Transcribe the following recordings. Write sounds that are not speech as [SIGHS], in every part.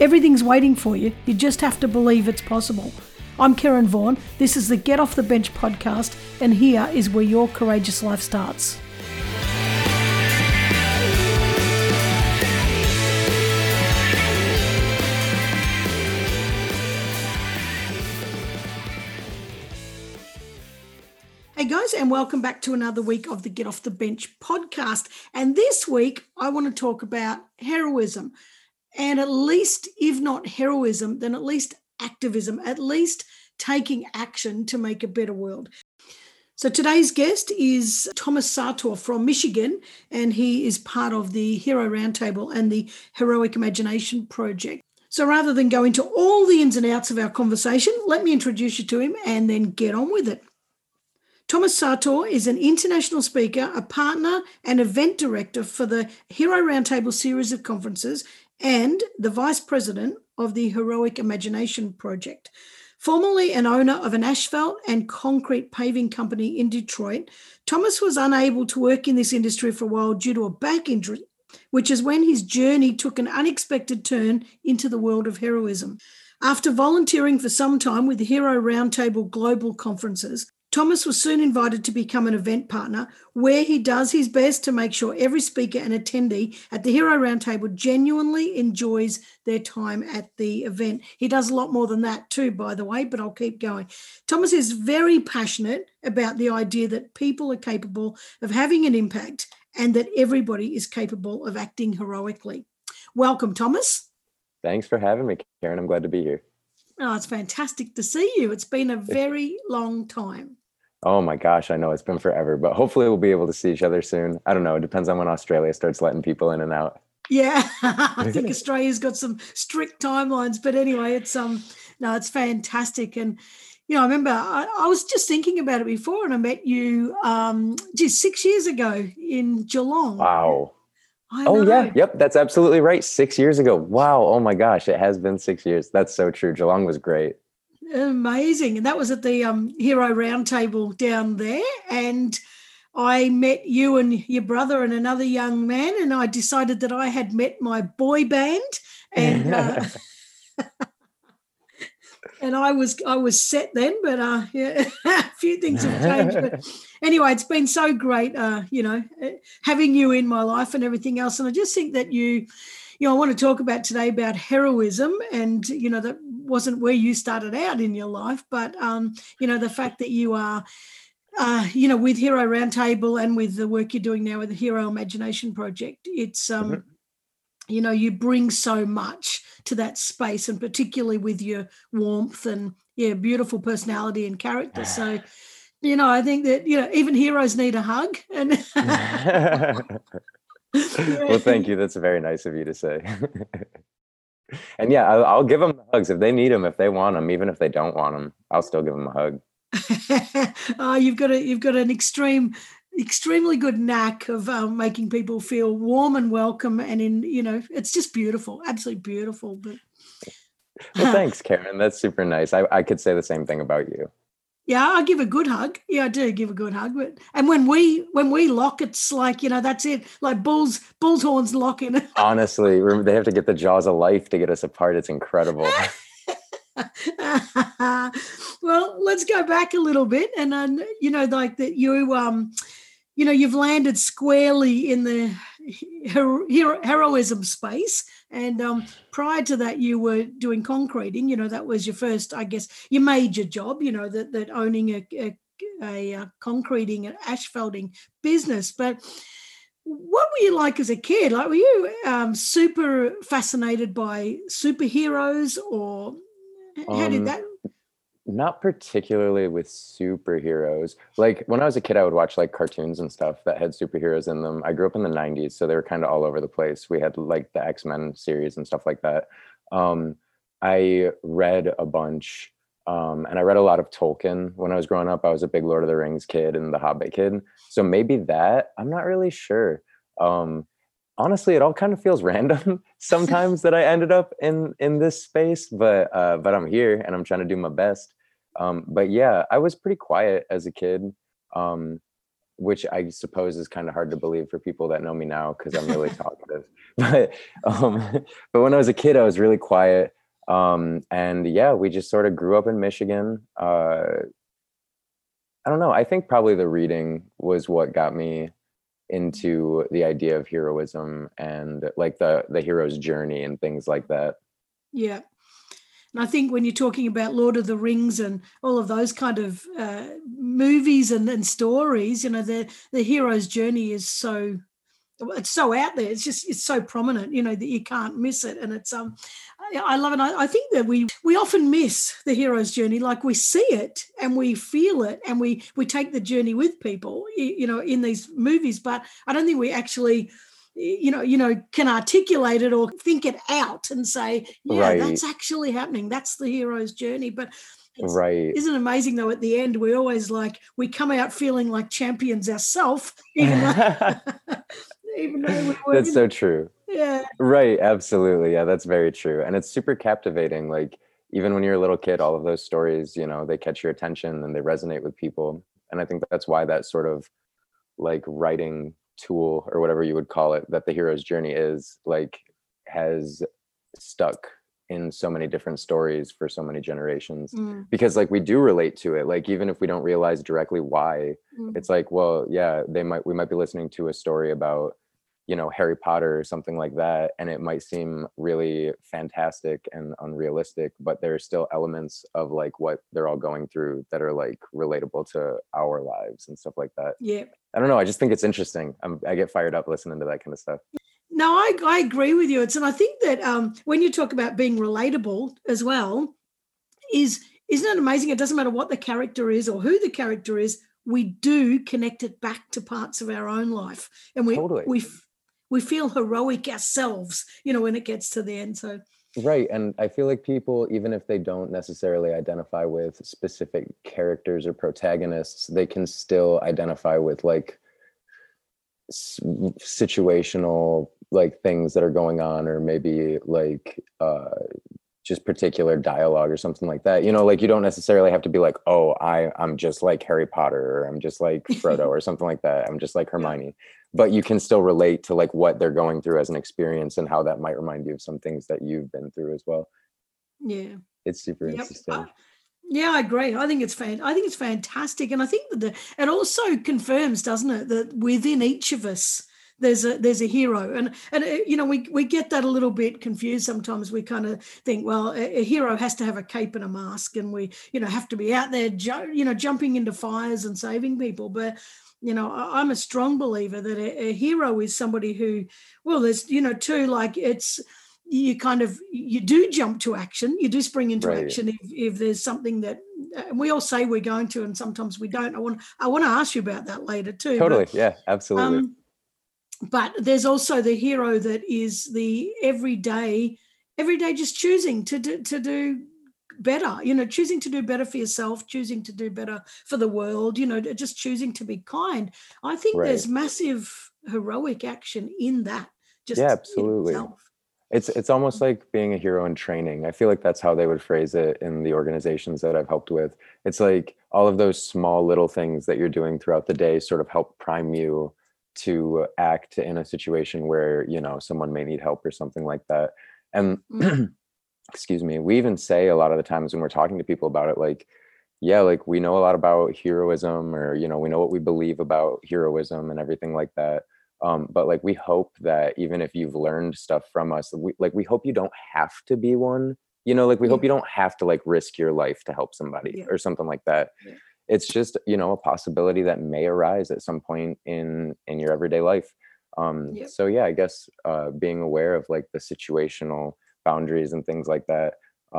Everything's waiting for you. You just have to believe it's possible. I'm Karen Vaughan. This is the Get Off the Bench podcast, and here is where your courageous life starts. Hey guys, and welcome back to another week of the Get Off the Bench podcast. And this week, I want to talk about heroism. And at least, if not heroism, then at least activism, at least taking action to make a better world. So today's guest is Thomas Sartor from Michigan, and he is part of the Hero Roundtable and the Heroic Imagination Project. So rather than go into all the ins and outs of our conversation, let me introduce you to him and then get on with it. Thomas Sartor is an international speaker, a partner, and event director for the Hero Roundtable series of conferences, and the vice president of the Heroic Imagination Project. Formerly an owner of an asphalt and concrete paving company in Detroit, Thomas was unable to work in this industry for a while due to a back injury, which is when his journey took an unexpected turn into the world of heroism. After volunteering for some time with the Hero Roundtable Global Conferences, Thomas was soon invited to become an event partner where he does his best to make sure every speaker and attendee at the Hero Roundtable genuinely enjoys their time at the event. He does a lot more than that too, by the way, but I'll keep going. Thomas is very passionate about the idea that people are capable of having an impact and that everybody is capable of acting heroically. Welcome, Thomas. Thanks for having me, Karen. I'm glad to be here. Oh, it's fantastic to see you. It's been a very long time. Oh my gosh, I know it's been forever, but hopefully we'll be able to see each other soon. I don't know. It depends on when Australia starts letting people in and out. Yeah, [LAUGHS] I think Australia's got some strict timelines, but anyway, it's um no, it's fantastic. And you know, I remember I, I was just thinking about it before, and I met you um just six years ago in Geelong. Wow. oh yeah, yep, that's absolutely right. Six years ago. Wow. Oh my gosh, it has been six years. That's so true. Geelong was great amazing. And that was at the um, Hero Roundtable down there. And I met you and your brother and another young man, and I decided that I had met my boy band, and uh, [LAUGHS] and I was I was set then. But uh, [LAUGHS] yeah, a few things have changed. But [LAUGHS] anyway, it's been so great, uh, you know, having you in my life and everything else. And I just think that you you know, I want to talk about today about heroism, and you know, that wasn't where you started out in your life, but um, you know, the fact that you are. Uh, you know, with Hero Roundtable and with the work you're doing now with the Hero Imagination Project, it's um, mm-hmm. you know, you bring so much to that space, and particularly with your warmth and yeah, beautiful personality and character. So, [SIGHS] you know, I think that you know even heroes need a hug, and [LAUGHS] [LAUGHS] [LAUGHS] well, thank you. That's very nice of you to say. [LAUGHS] and yeah, I'll, I'll, give them hugs if they need them, if they want them, even if they don't want them. I'll still give them a hug. [LAUGHS] oh, you've got a you've got an extreme, extremely good knack of um, making people feel warm and welcome, and in you know, it's just beautiful, absolutely beautiful. But well, thanks, Karen. That's super nice. I, I could say the same thing about you. Yeah, I give a good hug. Yeah, I do give a good hug. But and when we when we lock, it's like you know that's it. Like bulls bulls horns locking. [LAUGHS] Honestly, they have to get the jaws of life to get us apart. It's incredible. [LAUGHS] well, let's go back a little bit, and then you know, like that you um, you know, you've landed squarely in the hero- heroism space and um, prior to that, you were doing concreting. You know, that was your first, I guess, your major job. You know, that that owning a, a, a, a concreting and asphalting business. But what were you like as a kid? Like, were you um, super fascinated by superheroes, or how um, did that not particularly with superheroes. Like when I was a kid, I would watch like cartoons and stuff that had superheroes in them. I grew up in the 90s, so they were kind of all over the place. We had like the X Men series and stuff like that. Um, I read a bunch um, and I read a lot of Tolkien when I was growing up. I was a big Lord of the Rings kid and the Hobbit kid. So maybe that, I'm not really sure. Um, honestly, it all kind of feels [LAUGHS] random sometimes that I ended up in in this space, but uh, but I'm here and I'm trying to do my best. Um, but yeah, I was pretty quiet as a kid, um, which I suppose is kind of hard to believe for people that know me now because I'm really [LAUGHS] talkative. [LAUGHS] But um, [LAUGHS] but when I was a kid, I was really quiet. Um, and yeah, we just sort of grew up in Michigan. Uh, I don't know. I think probably the reading was what got me into the idea of heroism and like the the hero's journey and things like that. Yeah. And I think when you're talking about Lord of the Rings and all of those kind of uh, movies and, and stories, you know, the the hero's journey is so it's so out there. It's just it's so prominent, you know, that you can't miss it. And it's um I love it. I, I think that we we often miss the hero's journey. Like we see it and we feel it, and we we take the journey with people, you know, in these movies. But I don't think we actually you know you know can articulate it or think it out and say yeah right. that's actually happening. That's the hero's journey. But right. isn't amazing though at the end we always like we come out feeling like champions ourselves [LAUGHS] even though, [LAUGHS] even though we that's so true. Yeah. Right absolutely. Yeah that's very true. And it's super captivating like even when you're a little kid all of those stories you know they catch your attention and they resonate with people. And i think that's why that sort of like writing tool or whatever you would call it that the hero's journey is like has stuck in so many different stories for so many generations mm. because like we do relate to it like even if we don't realize directly why mm. it's like well yeah they might we might be listening to a story about you know harry potter or something like that and it might seem really fantastic and unrealistic but there are still elements of like what they're all going through that are like relatable to our lives and stuff like that. Yeah. I don't know i just think it's interesting. I'm, i get fired up listening to that kind of stuff. No i, I agree with you. It's and i think that um, when you talk about being relatable as well is isn't it amazing? It doesn't matter what the character is or who the character is we do connect it back to parts of our own life and we totally. we we feel heroic ourselves, you know, when it gets to the end. So right and i feel like people even if they don't necessarily identify with specific characters or protagonists they can still identify with like situational like things that are going on or maybe like uh just particular dialogue or something like that you know like you don't necessarily have to be like oh i i'm just like harry potter or i'm just like [LAUGHS] frodo or something like that i'm just like hermione. But you can still relate to like what they're going through as an experience and how that might remind you of some things that you've been through as well yeah it's super yep. interesting yeah, I agree. I think it's fan. I think it's fantastic, and I think that the, it also confirms, doesn't it, that within each of us there's a there's a hero and and uh, you know we we get that a little bit confused sometimes we kind of think well a, a, hero has to have a cape and a mask and we you know have to be out there you know jumping into fires and saving people but you know i'm a strong believer that a, a hero is somebody who well there's you know too like it's you kind of you do jump to action you do spring into right. action if, if there's something that we all say we're going to and sometimes we don't. I want i want to ask you about that later too totally. But, yeah absolutely. um, but there's also the hero that is the everyday everyday just choosing to do, to do better you know choosing to do better for yourself choosing to do better for the world you know just choosing to be kind. I think right. there's massive heroic action in that just yeah absolutely. it's it's almost like being a hero in training. I feel like that's how they would phrase it in the organizations that i've helped with. It's like all of those small little things that you're doing throughout the day sort of help prime you to act in a situation where you know someone may need help or something like that. And [CLEARS THROAT] mm. Excuse me we even say a lot of the times when we're talking to people about it like yeah like we know a lot about heroism or you know we know what we believe about heroism and everything like that um, but like we hope that even if you've learned stuff from us we, like we hope you don't have to be one you know like we yeah. hope you don't have to like risk your life to help somebody yeah. or something like that yeah it's just you know a possibility that may arise at some point in in your everyday life um so yeah i guess uh being aware of like the situational boundaries and things like that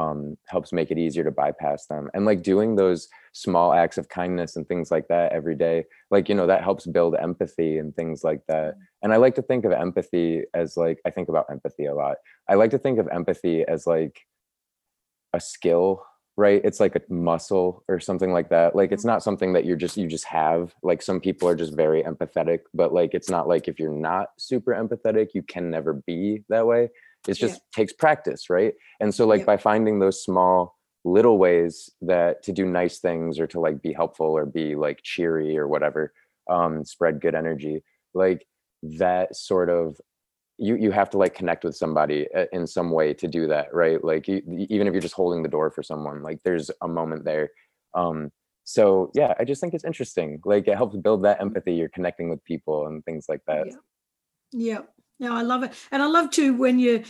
um helps make it easier to bypass them. And like doing those small acts of kindness and things like that every day like you know that helps build empathy and things like that. Mm-hmm. and i like to think of empathy as like i think about empathy a lot. I like to think of empathy as like a skill right? It's like a muscle or something like that. Like it's Mhm. not something that you're just you just have. Like some people are just very empathetic but like it's not like if you're not super empathetic you can never be that way it Yeah. just takes practice right and so like Yeah. by finding those small little ways that to do nice things or to like be helpful or be like cheery or whatever um spread good energy like that sort of you you have to like connect with somebody uh, in some way to do that right like you, even if you're just holding the door for someone like there's a moment there um so yeah i just think it's interesting like it helps build that empathy you're connecting with people and things like that Yeah. Yeah. No, I love it. And I love too when you're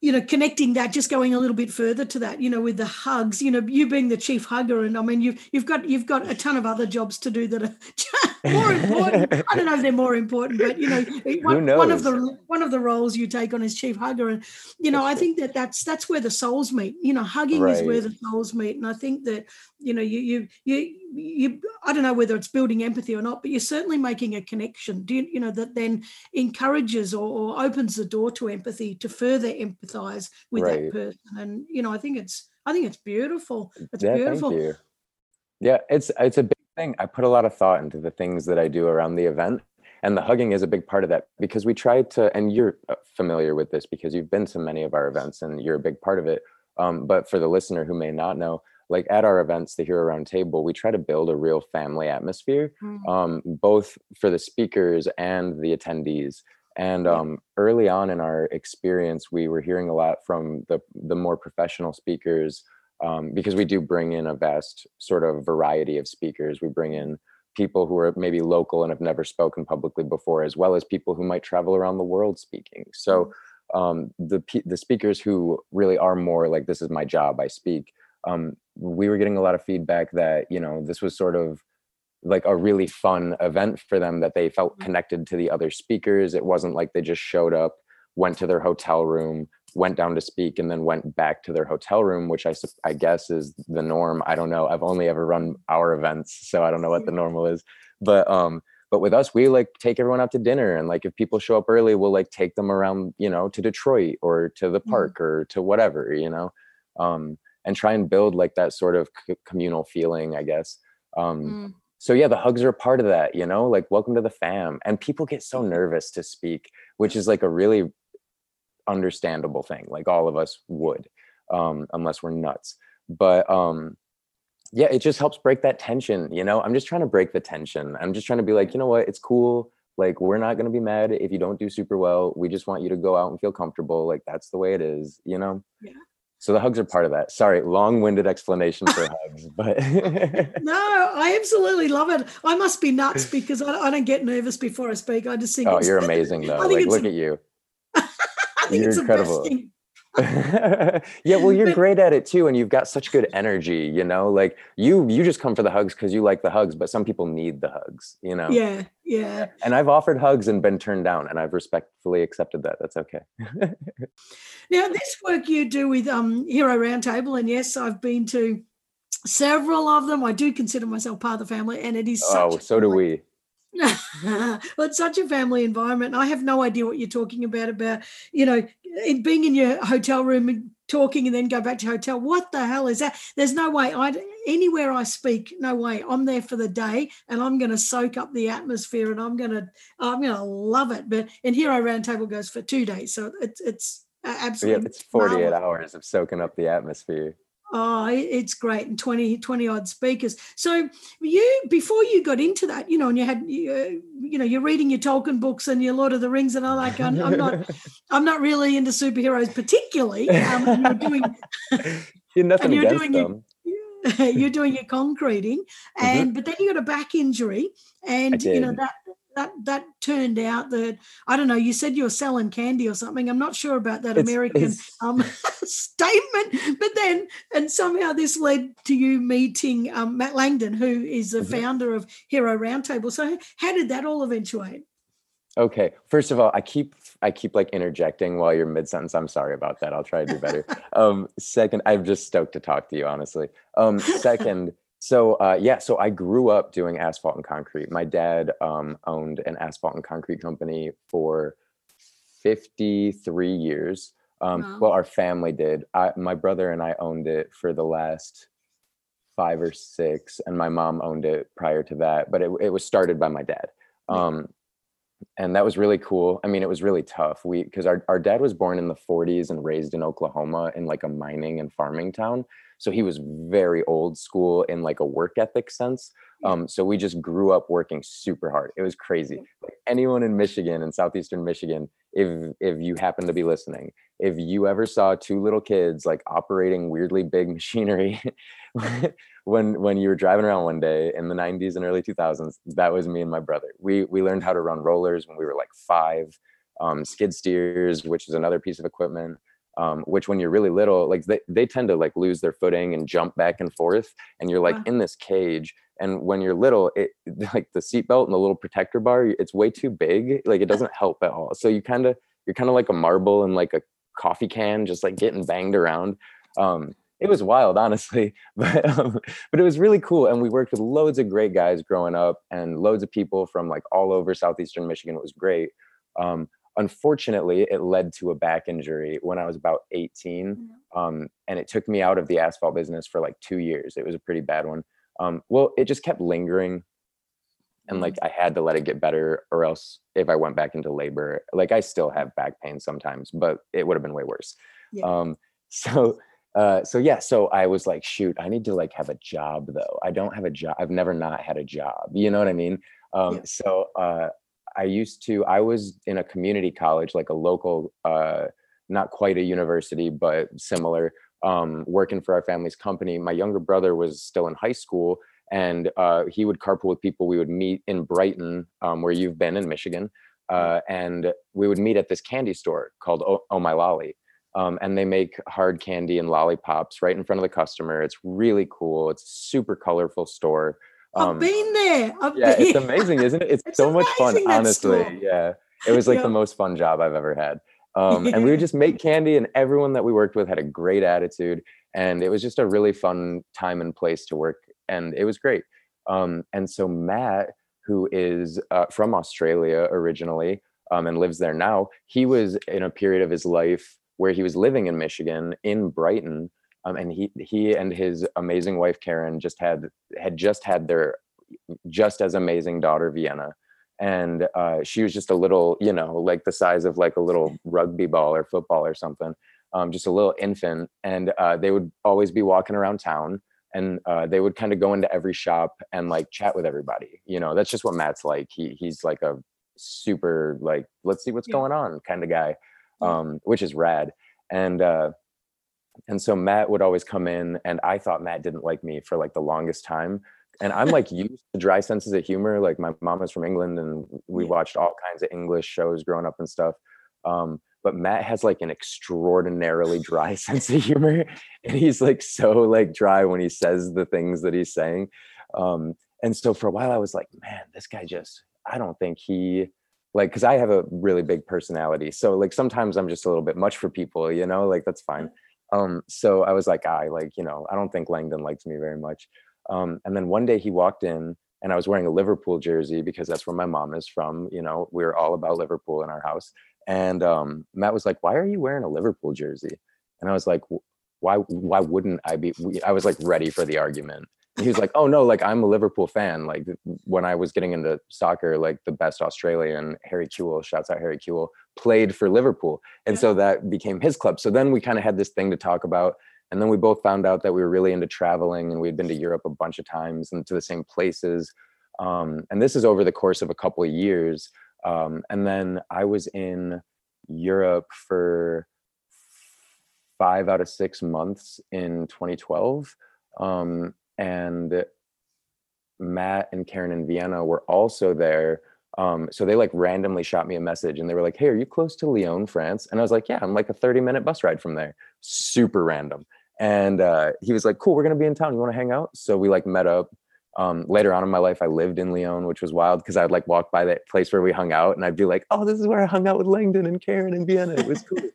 you know, connecting that, just going a little bit further to that, you know, with the hugs, you know, you being the chief hugger. And I mean, you've you've got you've got a ton of other jobs to do that are [LAUGHS] more important. I don't know if they're more important, but you know, [LAUGHS] one, one of the one of the roles you take on is chief hugger. And you know, I think that that's that's where the souls meet. You know, hugging is where the souls meet. And I think that, you know, you you you you I don't know whether it's building empathy or not, but you're certainly making a connection. Do you, you know that then encourages or, or opens the door to empathy to further empathize with Right. that person. And you know i think it's i think it's beautiful. It's yeah beautiful. thank you. Yeah it's it's a big thing. I put a lot of thought into the things that i do around the event and the hugging is a big part of that because we try to and you're uh, familiar with this because you've been to many of our events and you're a big part of it um, but for the listener who may not know like at our events the hero round table we try to build a real family atmosphere Mm, um, both for the speakers and the attendees. And um, early on in our experience, we were hearing a lot from the the more professional speakers um, because we do bring in a vast sort of variety of speakers. We bring in people who are maybe local and have never spoken publicly before, as well as people who might travel around the world speaking. So um, the the speakers who really are more like this is my job, I speak. Um, we were getting a lot of feedback that you know this was sort of like a really fun event for them that they felt Mhm. connected to the other speakers. It wasn't like they just showed up, went to their hotel room, went down to speak, and then went back to their hotel room, which I I guess is the norm. I don't know. I've only ever run our events, so I don't know what the normal is. But um, but with us, we like take everyone out to dinner, and like if people show up early, we'll like take them around, you know, to Detroit or to the Mhm. park or to whatever, you know, um, and try and build like that sort of c- communal feeling, I guess. Um, mm, so yeah the hugs are a part of that you know like welcome to the fam and people get so nervous to speak which is like a really understandable thing like all of us would um unless we're nuts but um yeah it just helps break that tension you know? I'm just trying to break the tension. I'm just trying to be like you know what? It's cool. Like we're not going to be mad if you don't do super well. We just want you to go out and feel comfortable. Like that's the way it is you know? Yeah. So the hugs are part of that. Sorry long-winded explanation for [LAUGHS] hugs but [LAUGHS] no i absolutely love it. I must be nuts because i, I don't get nervous before i speak. I just think oh you're [LAUGHS] amazing though. I think like look a- at you. I think you're it's incredible. the best thing [LAUGHS] yeah well you're great at it too and you've got such good energy you know like you you just come for the hugs because you like the hugs but some people need the hugs you know yeah yeah and i've offered hugs and been turned down and i've respectfully accepted that that's okay [LAUGHS] Now, this work you do with um, Hero Roundtable, and yes, I've been to several of them. I do consider myself part of the family, and it is such oh a so do we [LAUGHS] well, it's such a family environment. I have no idea what you're talking about. About you know, it being in your hotel room and talking, and then go back to hotel. What the hell is that? There's no way. I anywhere I speak, no way. I'm there for the day, and I'm going to soak up the atmosphere, and I'm going to I'm going to love it. But and Hero Roundtable goes for two days, so it's it's uh, yeah absolutely it's 48 marvelous. hours of soaking up the atmosphere Oh, it's great, and 20, 20 odd speakers. So you, before you got into that, you know, and you had, you, uh, you know, you're reading your Tolkien books and your Lord of the Rings, and I'm like, I'm, I'm not, [LAUGHS] I'm not really into superheroes particularly. Um, and you're doing, [LAUGHS] you're nothing you're against doing your- them [LAUGHS] you're doing your concreting, and but then you got a back injury, and you know that that that turned out that I don't know. You said you were selling candy or something. I'm not sure about that It's- American it's- um, [LAUGHS] statement, but then and somehow this led to you meeting um, Matt Langdon, who is the Mhm. founder of Hero Roundtable. So how did that all eventuate? Okay. First of all, I keep I keep like interjecting while you're mid sentence. I'm sorry about that. I'll try to do better. [LAUGHS] um, second, I'm just stoked to talk to you, honestly. Um, second, so uh, yeah, so I grew up doing asphalt and concrete. My dad um, owned an asphalt and concrete company for 53 years. Um, Wow. Well, our family did. I, my brother and I owned it for the last five or six, and my mom owned it prior to that. But it, it was started by my dad. Um, and that was really cool. I mean, it was really tough. We because our, our dad was born in the 40s and raised in Oklahoma in like a mining and farming town. So he was very old school in like a work ethic sense. Um, so we just grew up working super hard. It was crazy. Like anyone in Michigan and southeastern Michigan, if if you happen to be listening, if you ever saw two little kids like operating weirdly big machinery [LAUGHS] when when you were driving around one day in the 90s and early 2000s that was me and my brother. We we learned how to run rollers when we were like five um, skid steers which is another piece of equipment um, which when you're really little like they, they tend to like lose their footing and jump back and forth and you're like Wow. in this cage and when you're little it [LAUGHS] like the seatbelt and the little protector bar it's way too big like it doesn't help at all. So you kind of you're kind of like a marble in like a coffee can just like getting banged around. Um it was wild honestly. [LAUGHS] But um, but it was really cool and we worked with loads of great guys growing up and loads of people from like all over southeastern michigan it was great. Um unfortunately it led to a back injury when i was about 18 um and it took me out of the asphalt business for like two years. It was a pretty bad one. Um well it just kept lingering and like i had to let it get better or else if i went back into labor like i still have back pain sometimes but it would have been way worse. Yeah. um [LAUGHS] so uh so yeah so i was like shoot i need to like have a job though. I don't have a job i've never not had a job you know what i mean? Um Yeah. so uh i used to i was in a community college like a local uh not quite a university but similar um working for our family's company. My younger brother was still in high school and uh, he would carpool with people. We would meet in brighton um, where you've been in michigan uh, and we would meet at this candy store called oh, oh mi lolli um, and they make hard candy and lollipops right in front of the customer it's really cool it's a super colorful store I've been there. I've Um, yeah been. it's amazing [LAUGHS] isn't it it's, It's so much fun honestly store. yeah it was like Yeah. the most fun job i've ever had um, and we would [LAUGHS] just make candy and everyone that we worked with had a great attitude and it was just a really fun time and place to work and it was great um, and so matt who is uh, from australia originally um, and lives there now he was in a period of his life where he was living in michigan in brighton um, and he he and his amazing wife karen just had had just had their just as amazing daughter vienna and uh, she was just a little you know like the size of like a little rugby ball or football or something um, just a little infant and uh, they would always be walking around town and uh, they would kind of go into every shop and like chat with everybody you know that's just what matt's like he he's like a super like let's see what's Yeah. going on kind of guy. Um, which is rad. And uh, and so matt would always come in and i thought matt didn't like me for like the longest time. And i'm like used to dry senses of humor. Like my mom is from england and we watched all kinds of english shows growing up and stuff. Um, but matt has like an extraordinarily dry [LAUGHS] sense of humor and he's like so like dry when he says the things that he's saying. Um, and so for a while i was like man this guy just i don't think he like because i have a really big personality so like sometimes i'm just a little bit much for people you know like that's fine. Um so i was like i like you know i don't think langdon likes me very much. Um and then one day he walked in and i was wearing a liverpool jersey because that's where my mom is from you know we are all about liverpool in our house. And um matt was like why are you wearing a liverpool jersey? And i was like why why wouldn't i be i was like ready for the argument he was like oh no like i'm a liverpool fan. Like when i was getting into soccer like the best australian harry Kewell shouts out harry Kewell played for liverpool. And Yeah. so that became his club. So then we kind of had this thing to talk about and then we both found out that we were really into traveling and we'd been to europe a bunch of times and to the same places. Um, and this is over the course of a couple of years. Um, and then i was in europe for five out of six months in 2012 um, and matt and karen in vienna were also there um, so they like randomly shot me a message and they were like hey are you close to lyon france? And i was like yeah i'm like a 30 minute bus ride from there. Super random. And uh, he was like cool we're gonna be in town. You want to hang out? So we like met up um, later on in my life i lived in lyon which was wild because i'd like walk by that place where we hung out and i'd be like oh this is where i hung out with langdon and karen in vienna. It was cool. [LAUGHS]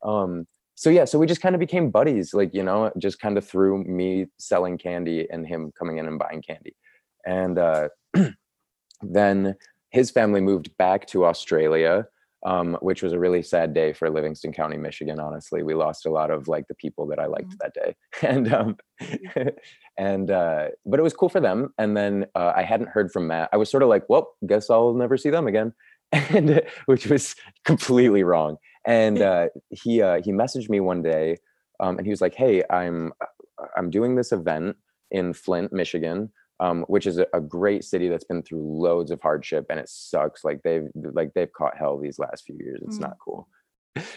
Um, so yeah so we just kind of became buddies like you know just kind of through me selling candy and him coming in and buying candy and uh, [CLEARS THROAT] then his family moved back to australia um, which was a really sad day for Livingston County, Michigan. Honestly, we lost a lot of like the people that I liked mm-hmm. that day, [LAUGHS] and um, [LAUGHS] and uh, but it was cool for them. And then uh, I hadn't heard from Matt. I was sort of like, well, guess I'll never see them again, [LAUGHS] and which was completely wrong. And [LAUGHS] uh, he uh, he messaged me one day, um, and he was like, hey, I'm I'm doing this event in Flint, Michigan um, which is a, a, great city that's been through loads of hardship and it sucks. Like they've like they've caught hell these last few years. It's mm. not cool. [LAUGHS]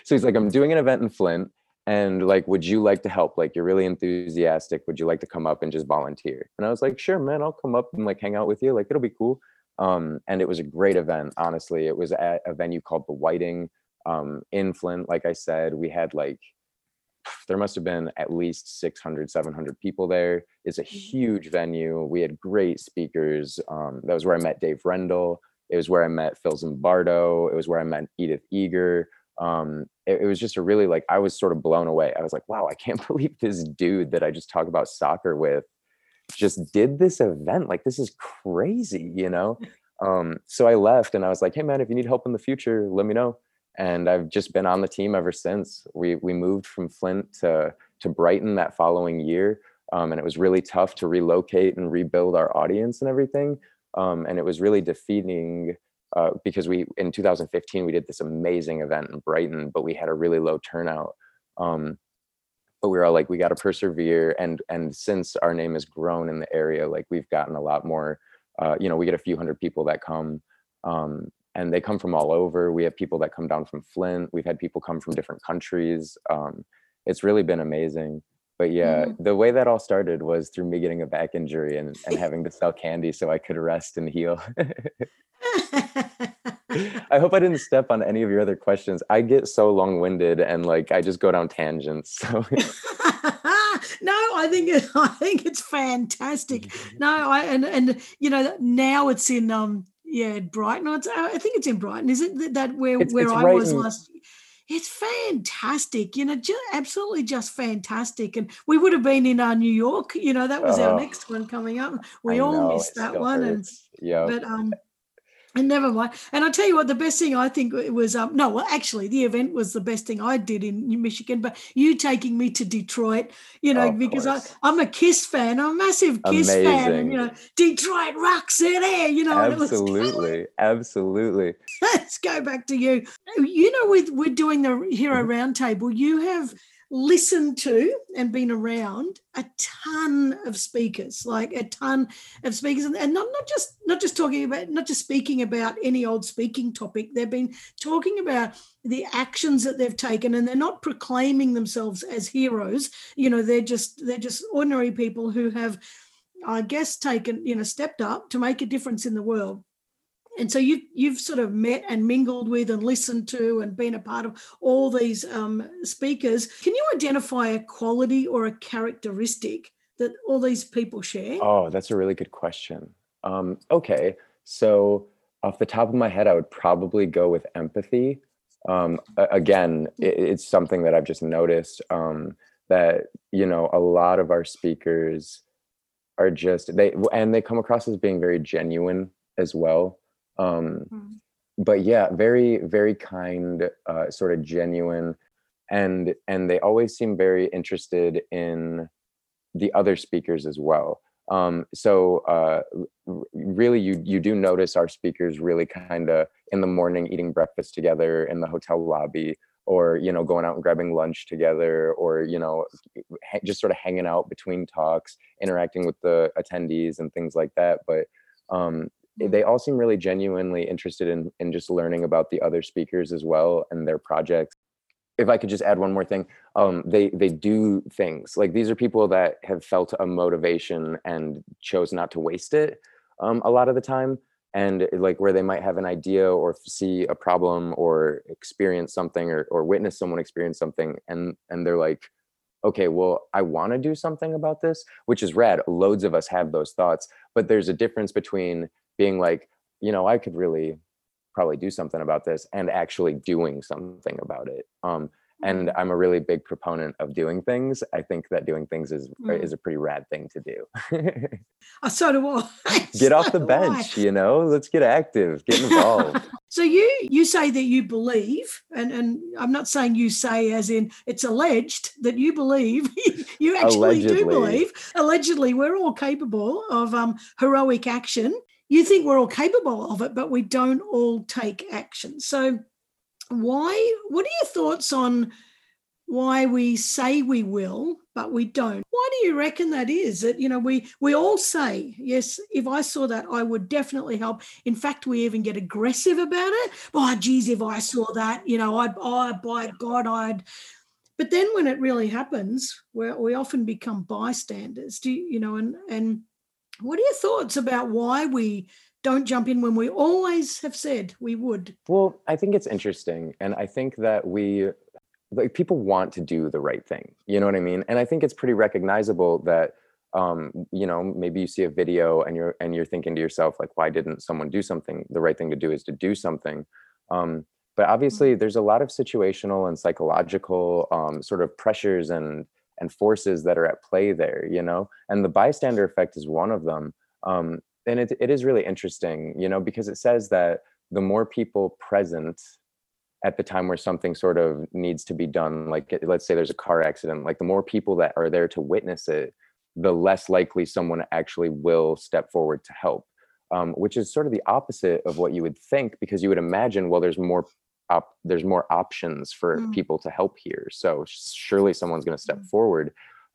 So he's like, I'm doing an event in Flint, and like, would you like to help? Like, you're really enthusiastic. Would you like to come up and just volunteer? And I was like, sure, man, I'll come up and like hang out with you. Like, it'll be cool. Um, and it was a great event. Honestly, it was at a venue called the Whiting um, in Flint. Like I said, we had like [SIGHS] there must have been at least 600 700 people there. It's a mm-hmm. huge venue. We had great speakers um, that was where i met dave rendall it was where i met phil zimbardo. It was where i met edith eger um, it, it, was just a really like i was sort of blown away. I was like wow i can't [LAUGHS] believe this dude that i just talk about soccer with just did this event. Like this is crazy you know? [LAUGHS] Um, so i left and i was like hey man if you need help in the future let me know and I've just been on the team ever since. We we moved from Flint to to Brighton that following year, um, and it was really tough to relocate and rebuild our audience and everything. Um, and it was really defeating uh, because we in 2015 we did this amazing event in Brighton, but we had a really low turnout. Um, but we were all like, we got to persevere, and and since our name has grown in the area, like we've gotten a lot more. Uh, you know, we get a few hundred people that come um, and they come from all over. We have people that come down from Flint. We've had people come from different countries. Um, it's really been amazing. But yeah, mm-hmm. the way that all started was through me getting a back injury and, and [LAUGHS] having to sell candy so I could rest and heal. [LAUGHS] I hope I didn't step on any of your other questions. I get so long-winded and like I just go down tangents. [LAUGHS] So no, I think I think it's fantastic. No, I and and you know now it's in um yeah, Brighton. Uh, I think it's in Brighton. Is it that where it's, where it's I was last? It's fantastic, you know, just, absolutely just fantastic. And we would have been in our New York, you know, that was our next one coming up. We I all know, missed that one, hurts. and yeah, but um, and never mind. And I tell you what, the best thing I think it was um no, well actually the event was the best thing I did in Michigan, but you taking me to Detroit, you know, oh, because I, I'm a Kiss fan, I'm a massive Kiss Amazing. fan, and, you know, Detroit Rock City, you know. Absolutely, absolutely. [LAUGHS] Let's go back to you. You know, with we're doing the Hero mm-hmm. Roundtable, you have listened to and been around a ton of speakers like a ton of speakers. And not, not just not just talking about not just speaking about any old speaking topic. They've been talking about the actions that they've taken and they're not proclaiming themselves as heroes. You know they're just they're just ordinary people who have i guess taken you know stepped up to make a difference in the world and so you you've sort of met and mingled with and listened to and been a part of all these um, speakers. Can you identify a quality or a characteristic that all these people share? Oh, that's a really good question. Um, okay, so off the top of my head, I would probably go with empathy. Um, again, it, it's something that I've just noticed um, that you know a lot of our speakers are just they and they come across as being very genuine as well um, mm. But yeah, very very kind, uh, sort of genuine, and and they always seem very interested in the other speakers as well. Um, so uh, really, you you do notice our speakers really kind of in the morning eating breakfast together in the hotel lobby, or you know going out and grabbing lunch together, or you know just sort of hanging out between talks, interacting with the attendees and things like that. But um, they all seem really genuinely interested in in just learning about the other speakers as well and their projects. If i could just add one more thing um, they they do things. Like these are people that have felt a motivation and chose not to waste it um, a lot of the time. And like where they might have an idea or see a problem or experience something or, or witness someone experience something and and they're like okay well i want to do something about this which is rad. Loads of us have those thoughts. But there's a difference between being like, you know, I could really probably do something about this and actually doing something about it. Um, and Mm. i'm a really big proponent of doing things i think that doing things is Mm. is a pretty rad thing to do Oh, [LAUGHS] so do I. [LAUGHS] get off the bench you know let's get active get involved [LAUGHS] So you you say that you believe, and and I'm not saying you say as in it's alleged that you believe. you actually do believe. Allegedly, we're all capable of um, heroic action. You think we're all capable of it, but we don't all take action. So why? What are your thoughts on? why we say we will but we don't why do you reckon that is that you know we we all say yes if i saw that i would definitely help in fact we even get aggressive about it oh geez if i saw that you know i'd oh by god i'd but then when it really happens where we often become bystanders do you, you know and and what are your thoughts about why we don't jump in when we always have said we would Well, I think it's interesting. And I think that we, like, people want to do the right thing. You know what I mean? And I think it's pretty recognizable that, um, you know, maybe you see a video and you're, and you're thinking to yourself, like, why didn't someone do something? The right thing to do is to do something. Um, but obviously, there's a lot of situational and psychological um, sort of pressures and, and forces that are at play there, you know? And the bystander effect is one of them. Um, and it, it is really interesting, you know, because it says that the more people present at the time where something sort of needs to be done like let's say there's a car accident like the more people that are there to witness it the less likely someone actually will step forward to help um, which is sort of the opposite of what you would think because you would imagine well there's more op- there's more options for Mm. people to help here. So surely someone's going to step Mm. forward.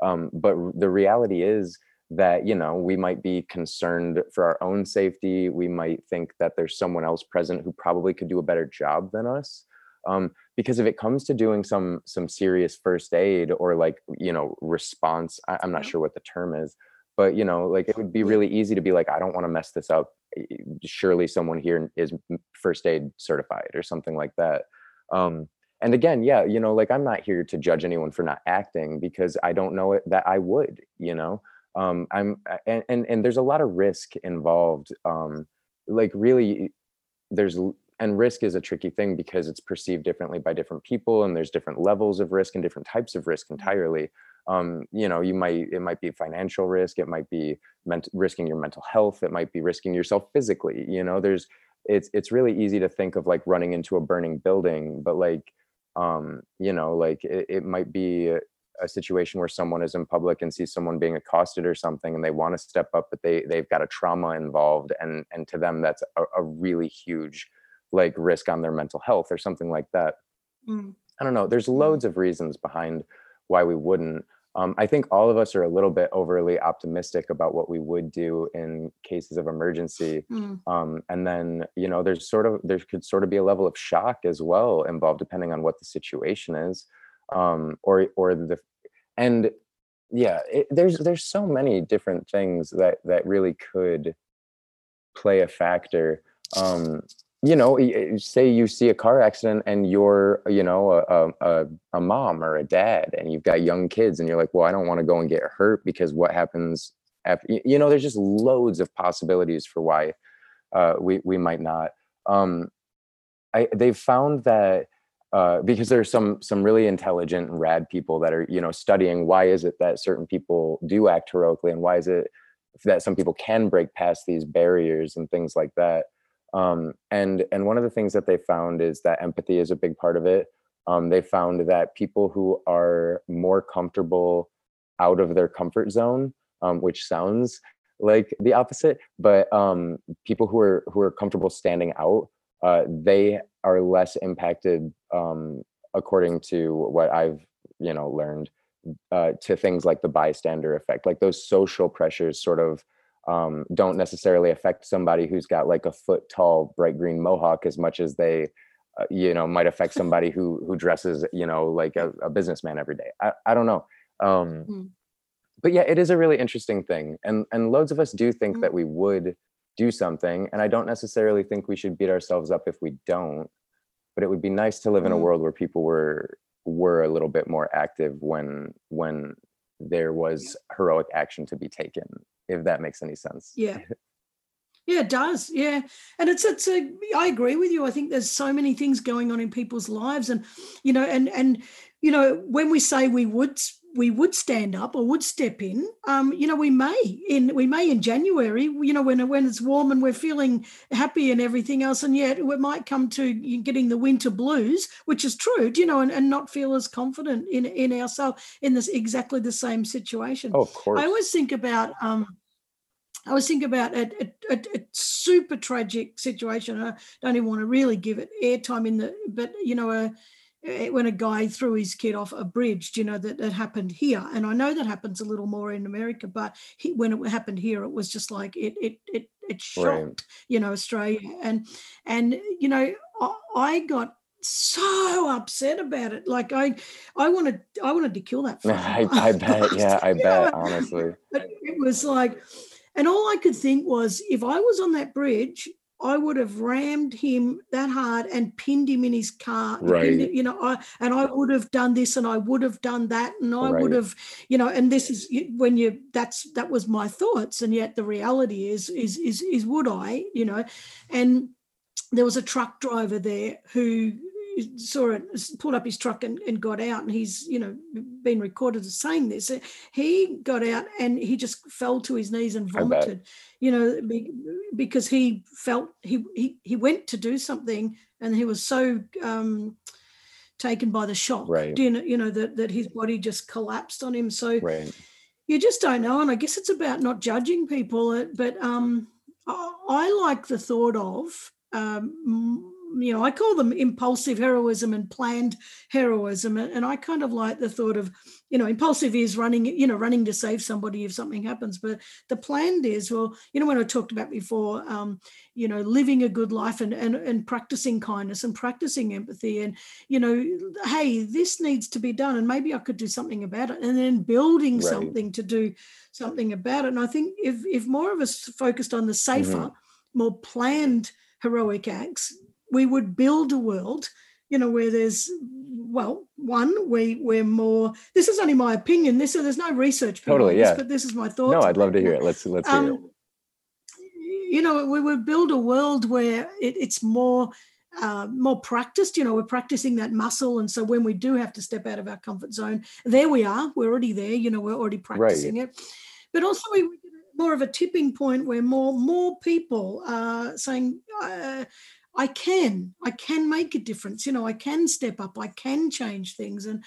Um, but r- the reality is that you know we might be concerned for our own safety. We might think that there's someone else present who probably could do a better job than us. Um, because if it comes to doing some some serious first aid or like you know response I, i'm not sure what the term is but you know like it would be really easy to be like i don't want to mess this up Eh, surely someone here is first aid certified or something like that um, and again yeah you know like i'm not here to judge anyone for not acting because i don't know it that i would you know um i'm and and, and there's a lot of risk involved um like really there's and risk is a tricky thing because it's perceived differently by different people and there's different levels of risk and different types of risk entirely um you know you might it might be financial risk it might be ment- risking your mental health it might be risking yourself physically you know there's it's it's really easy to think of like running into a burning building but like um you know like it, it might be a, a situation where someone is in public and sees someone being accosted or something and they want to step up but they they've got a trauma involved and and to them that's a, a really huge like risk on their mental health or something like that Mm. i don't know there's loads of reasons behind why we wouldn't um, i think all of us are a little bit overly optimistic about what we would do in cases of emergency Mm. um, and then you know there's sort of there could sort of be a level of shock as well involved depending on what the situation is um, or or the and yeah it, there's there's so many different things that that really could play a factor um, you know say you see a car accident and you're you know a, a, a, a mom or a dad and you've got young kids and you're like well i don't want to go and get hurt because what happens after you know there's just loads of possibilities for why uh, we we might not. Um, I they've found that uh, because there's some some really intelligent and rad people that are you know studying why is it that certain people do act heroically and why is it that some people can break past these barriers and things like that. Um, and and one of the things that they found is that empathy is a big part of it. Um, they found that people who are more comfortable out of their comfort zone, um, which sounds like the opposite, but um, people who are who are comfortable standing out, uh, they are less impacted, um, according to what I've you know learned, uh, to things like the bystander effect, like those social pressures, sort of. Um, don't necessarily affect somebody who's got like a foot tall bright green mohawk as much as they uh, you know might affect [LAUGHS] somebody who who dresses you know like a, a businessman every day i, I don't know um Mm. but yeah it is a really interesting thing and and loads of us do think Mm. that we would do something and i don't necessarily think we should beat ourselves up if we don't but it would be nice to live in a Mm. world where people were were a little bit more active when when there was heroic action to be taken if that makes any sense Yeah. [LAUGHS] Yeah, it does. Yeah. And it's it's a I agree with you. I think there's so many things going on in people's lives and you know and and you know, when we say we would we would stand up or would step in. Um, you know, we may in we may in January. You know, when when it's warm and we're feeling happy and everything else, and yet we might come to getting the winter blues, which is true. You know, and, and not feel as confident in in ourselves in this exactly the same situation. Oh, of course. I always think about. Um, I was thinking about a, a, a, super tragic situation. I don't even want to really give it airtime in the, but you know, a, Eh, when a guy threw his kid off a bridge, you know, that, that happened here. And I know that happens a little more in America, but he, when it happened here, it was just like it it it it shocked, right. you know, Australia. And and you know, I, I got so upset about it. Like I, I wanted, I wanted to kill that. [LAUGHS] I, I [LAUGHS] bet, yeah, I bet. Honestly, but it was like, and all I could think was, if I was on that bridge I would have rammed him that hard and pinned him in his car. Right. you know, I, and I would have done this and I would have done that and I right. would have, you know, and this is when you that's that was my thoughts, and yet the reality is is is is would I, you know, and there was a truck driver there who saw it, pulled up his truck and, and got out, and he's you know been recorded as saying this. He got out and he just fell to his knees and vomited, you know, because he felt he he he went to do something and he was so um, taken by the shock, right. you know, you know that that his body just collapsed on him. So right. you just don't know, and I guess it's about not judging people, uh, but um, I, I like the thought of um, you know, I call them impulsive heroism and planned heroism. And I kind of like the thought of, you know, impulsive is running, you know, running to save somebody if something happens. But the planned is, well, you know, when I talked about before, um, you know, living a good life and, and, and practicing kindness and practicing empathy and, you know, hey, this needs to be done and maybe I could do something about it. And then building right. something to do something about it. And I think if, if more of us focused on the safer, mm-hmm. more planned heroic acts, we would build a world you know where there's well one we we're more this is only my opinion this there's no research totally yeah. this, but this is my thought no i'd love to hear it. let's let's hear um, it. you know we would build a world where it, it's more uh, more practiced you know we're practicing that muscle and so when we do have to step out of our comfort zone there we are we're already there you know we're already practicing right. it. But also we more of a tipping point where more more people are saying uh, I can, I can make a difference. You know, I can step up, I can change things. And,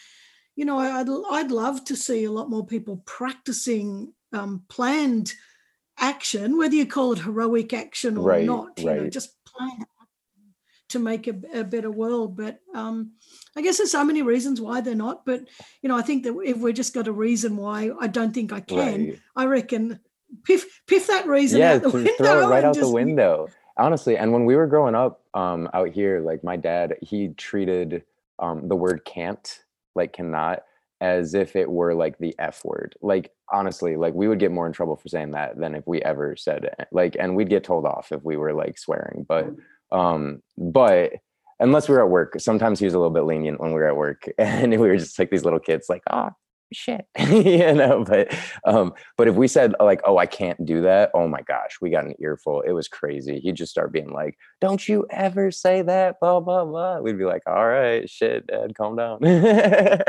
you know, I'd, I'd love to see a lot more people practicing um, planned action, whether you call it heroic action or right, not, you right. know, just plan to make a, a, better world. But um, I guess there's so many reasons why they're not. But, you know, I think that if we're just got a reason why I don't think I can, right. I reckon piff piff that reason yeah, out the window. Throw it right out just, the window honestly and when we were growing up um, out here like my dad he treated um, the word can't like cannot as if it were like the f word. Like honestly like we would get more in trouble for saying that than if we ever said it like and we'd get told off if we were like swearing but um but unless we were at work sometimes he was a little bit lenient when we were at work [LAUGHS] and we were just like these little kids like oh shit. [LAUGHS] You know but um but if we said like oh i can't do that oh my gosh we got an earful. It was crazy. He'd just start being like don't you ever say that blah blah blah. We'd be like all right shit dad calm down. [LAUGHS]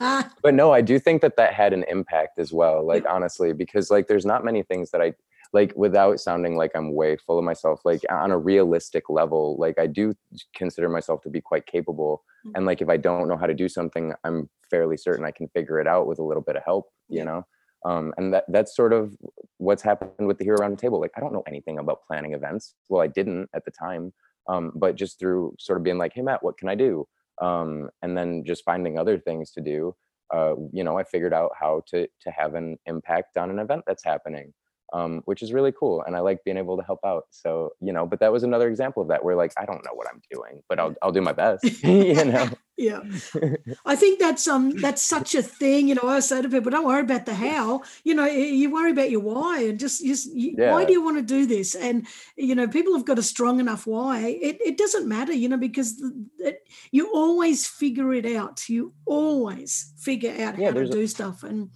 [LAUGHS] But no i do think that that had an impact as well like honestly because like there's not many things that i like without sounding like I'm way full of myself, like on a realistic level, like I do consider myself to be quite capable. Mm-hmm. And like if I don't know how to do something, I'm fairly certain I can figure it out with a little bit of help, you know? Um, and that that's sort of what's happened with the Hero Round Table. Like I don't know anything about planning events. Well, I didn't at the time. Um, but just through sort of being like, hey Matt, what can I do? Um, and then just finding other things to do. Uh, you know, I figured out how to to have an impact on an event that's happening um, which is really cool. And I like being able to help out. So, you know, but that was another example of that where like, I don't know what I'm doing, but I'll, I'll do my best, [LAUGHS] you [LAUGHS] know? yeah. [LAUGHS] I think that's, um, that's such a thing, you know, I say to people, don't worry about the how, you know, you worry about your why and just, just yeah. why do you want to do this? And, you know, people have got a strong enough why it, it doesn't matter, you know, because it, you always figure it out. You always figure out yeah, how to do stuff. And,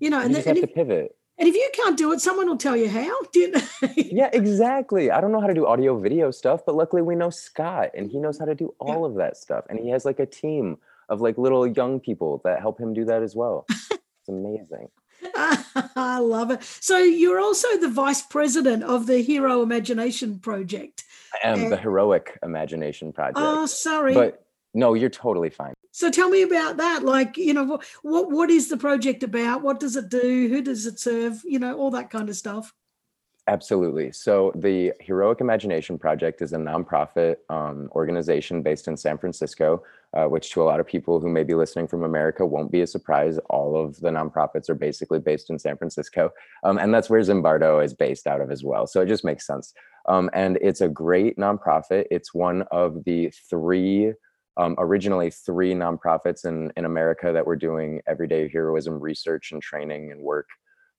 you know, you and, just and have if, to pivot and if you can't do it, someone will tell you how. [LAUGHS] You know? yeah, exactly. I don't know how to do audio video stuff, but luckily we know Scott and he knows how to do all yeah. of that stuff. And he has like a team of like little young people that help him do that as well. it's amazing. [LAUGHS] I love it. So you're also the vice president of the Hero Imagination Project. I am and, the Heroic Imagination Project. Oh, sorry. But no, you're totally fine. So tell me about that. Like, you know, what what is the project about? What does it do? Who does it serve? You know, all that kind of stuff. Absolutely. So the Heroic Imagination Project is a nonprofit um, organization based in San Francisco, uh, which to a lot of people who may be listening from America won't be a surprise. All of the nonprofits are basically based in San Francisco, um, and that's where Zimbardo is based out of as well. So it just makes sense. Um, and it's a great nonprofit. It's one of the three um, originally three nonprofits in, in America that were doing everyday heroism research and training and work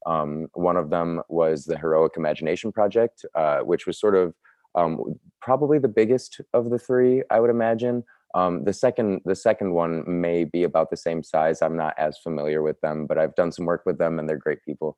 um, one of them was the Heroic Imagination Project, uh, which was sort of um, probably the biggest of the three, I would imagine. Um, the second, the second one may be about the same size. I'm not as familiar with them, but I've done some work with them, and they're great people.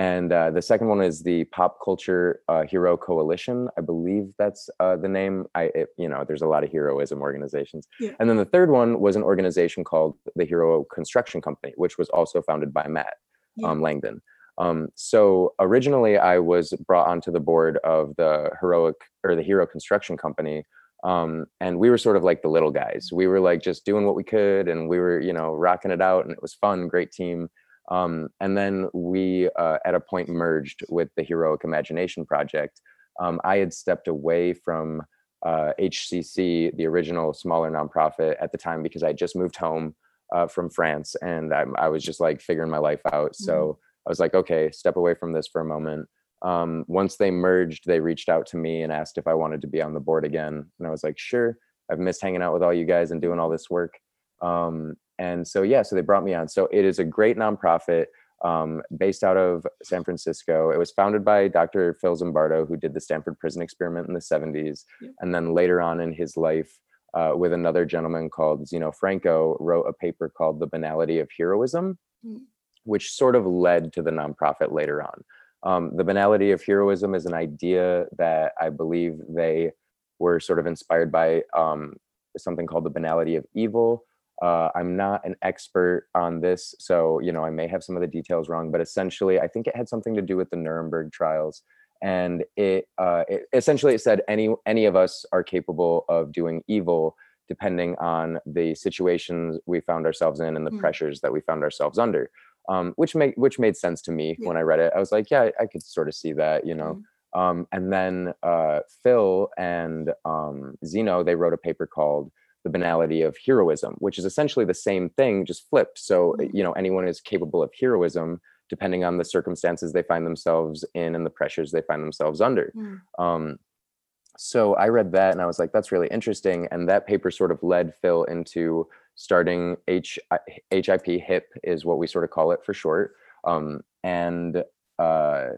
And uh, the second one is the Pop Culture uh, Hero Coalition. I believe that's uh, the name. I, it, you know, there's a lot of heroism organizations. Yeah. And then the third one was an organization called the Hero Construction Company, which was also founded by Matt yeah. um, Langdon. Um, so originally, I was brought onto the board of the heroic or the Hero Construction Company, um, and we were sort of like the little guys. We were like just doing what we could, and we were you know rocking it out, and it was fun, great team. Um, and then we, uh, at a point, merged with the Heroic Imagination Project. Um, I had stepped away from uh, HCC, the original smaller nonprofit at the time, because I just moved home uh, from France, and I, I, was just like figuring my life out. So mm-hmm. I was like, okay, step away from this for a moment. Um, once they merged, they reached out to me and asked if I wanted to be on the board again, and I was like, sure. I've missed hanging out with all you guys and doing all this work. Um, and so yeah, so they brought me on. So it is a great nonprofit um, based out of San Francisco. It was founded by Dr. Phil Zimbardo, who did the Stanford Prison Experiment in the 70s, and then later on in his life uh, with another gentleman called Zeno Franco, wrote a paper called The Banality of Heroism, mm. which sort of led to the nonprofit later on. Um, the banality of heroism is an idea that I believe they were sort of inspired by um, something called the banality of evil. Uh, I'm not an expert on this, so you know I may have some of the details wrong, but essentially, I think it had something to do with the Nuremberg trials and it, uh, it essentially it said any any of us are capable of doing evil depending on the situations we found ourselves in and the mm. pressures that we found ourselves under um, which made which made sense to me yeah. when i read it i was like yeah i could sort of see that you know mm. um, and then uh, phil and um, zeno they wrote a paper called the banality of heroism which is essentially the same thing just flipped so mm. you know anyone is capable of heroism depending on the circumstances they find themselves in and the pressures they find themselves under. Mm. Um, so I read that and I was like, that's really interesting. And that paper sort of led Phil into starting H- HIP, HIP is what we sort of call it for short. Um, and uh,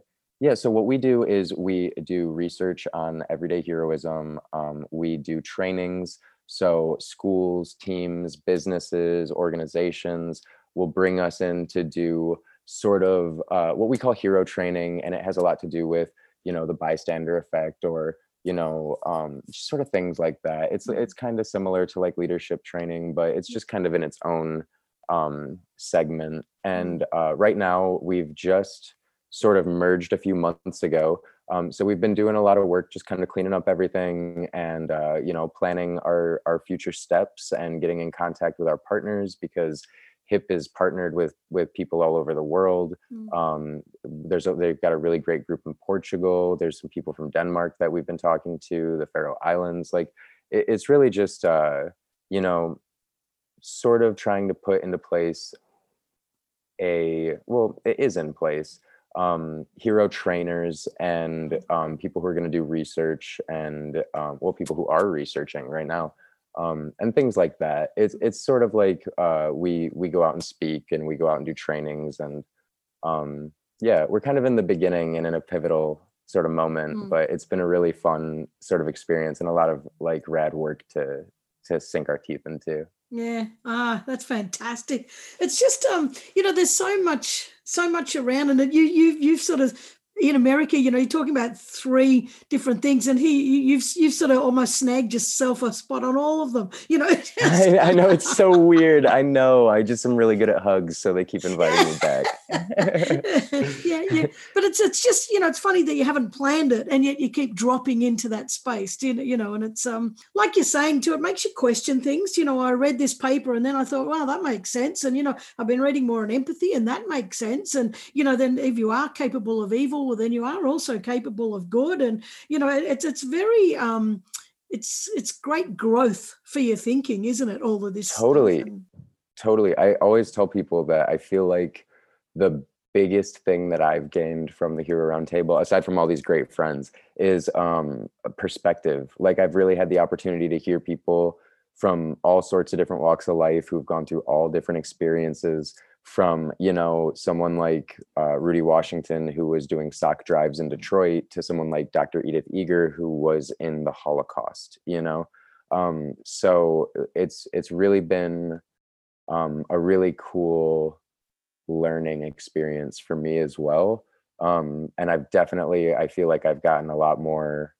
yeah, so what we do is we do research on everyday heroism. Um, we do trainings. So schools, teams, businesses, organizations will bring us in to do sort of uh, what we call hero training, and it has a lot to do with you know the bystander effect or you know um, sort of things like that. It's mm-hmm. it's kind of similar to like leadership training, but it's just kind of in its own um, segment. And mm-hmm. uh, right now, we've just sort of merged a few months ago. Um, so we've been doing a lot of work, just kind of cleaning up everything, and uh, you know, planning our our future steps and getting in contact with our partners because HIP is partnered with with people all over the world. Mm. Um, there's a, they've got a really great group in Portugal. There's some people from Denmark that we've been talking to, the Faroe Islands. Like it, it's really just uh, you know, sort of trying to put into place a well, it is in place. Um, hero trainers and um, people who are going to do research and um, well, people who are researching right now um, and things like that. It's it's sort of like uh, we we go out and speak and we go out and do trainings and um, yeah, we're kind of in the beginning and in a pivotal sort of moment, mm. but it's been a really fun sort of experience and a lot of like rad work to to sink our teeth into. Yeah, ah, that's fantastic. It's just um, you know, there's so much so much around, and you you you've sort of in America, you know, you're talking about three different things, and he, you've you've sort of almost snagged yourself a spot on all of them. You know, [LAUGHS] I, I, know it's so weird. I know. I just am really good at hugs, so they keep inviting me back. [LAUGHS] yeah, yeah. But it's it's just you know it's funny that you haven't planned it, and yet you keep dropping into that space. You know, you know, and it's um like you're saying too. It makes you question things. You know, I read this paper, and then I thought, wow, that makes sense. And you know, I've been reading more on empathy, and that makes sense. And you know, then if you are capable of evil then you are also capable of good. And you know, it's it's very um, it's it's great growth for your thinking, isn't it? All of this totally, totally. I always tell people that I feel like the biggest thing that I've gained from the Hero Roundtable, aside from all these great friends, is um, perspective. Like I've really had the opportunity to hear people from all sorts of different walks of life who've gone through all different experiences from you know someone like uh, Rudy Washington who was doing sock drives in Detroit to someone like Dr. Edith Eger who was in the Holocaust you know? Um, so uh, it's it's really been um, a really cool learning experience for me as well. Um, and I've definitely I feel like I've gotten a lot more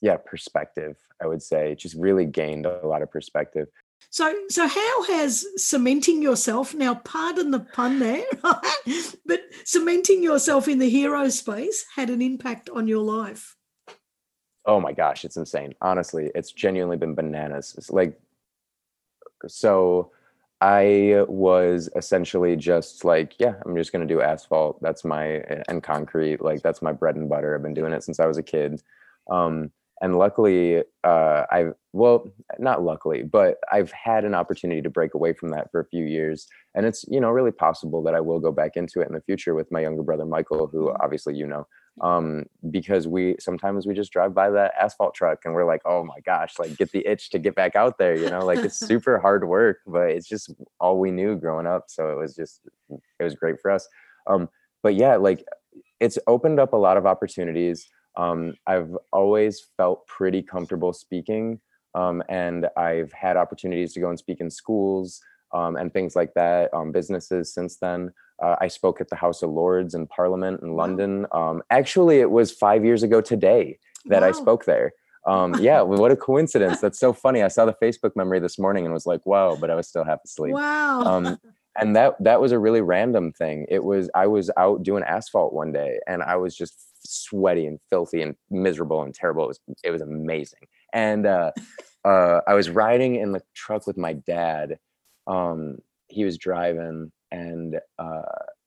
yeah perspective I would say. Just really gained a lot of perspective so, so how has cementing yourself now? Pardon the pun there, [LAUGHS] but cementing yourself in the hero space had an impact on your life. Oh my gosh, it's insane. Honestly, it's genuinely been bananas. It's like, so I was essentially just like, yeah, I'm just gonna do asphalt. That's my and concrete. Like that's my bread and butter. I've been doing it since I was a kid. Um, and luckily uh, i've well not luckily but i've had an opportunity to break away from that for a few years. And it's you know really possible that i will go back into it in the future with my younger brother michael who mm-hmm. obviously you know um, because we sometimes we just drive by that asphalt truck and we're like oh my gosh like get the itch to get back out there you know? Like it's [LAUGHS] super hard work but it's just all we knew growing up so it was just it was great for us. Um, but yeah like it's opened up a lot of opportunities um, I've always felt pretty comfortable speaking, um, and I've had opportunities to go and speak in schools um, and things like that, um, businesses since then. Uh, I spoke at the House of Lords and Parliament in London. Um, actually, it was five years ago today that wow. I spoke there. Um, yeah, what a coincidence. That's so funny. I saw the Facebook memory this morning and was like, wow, but I was still half asleep. Wow. [LAUGHS] and that that was a really random thing. It was I was out doing asphalt one day and I was just sweaty and filthy and miserable and terrible. It was it was amazing. And uh, uh, I was riding in the truck with my dad. Um, he was driving, and uh,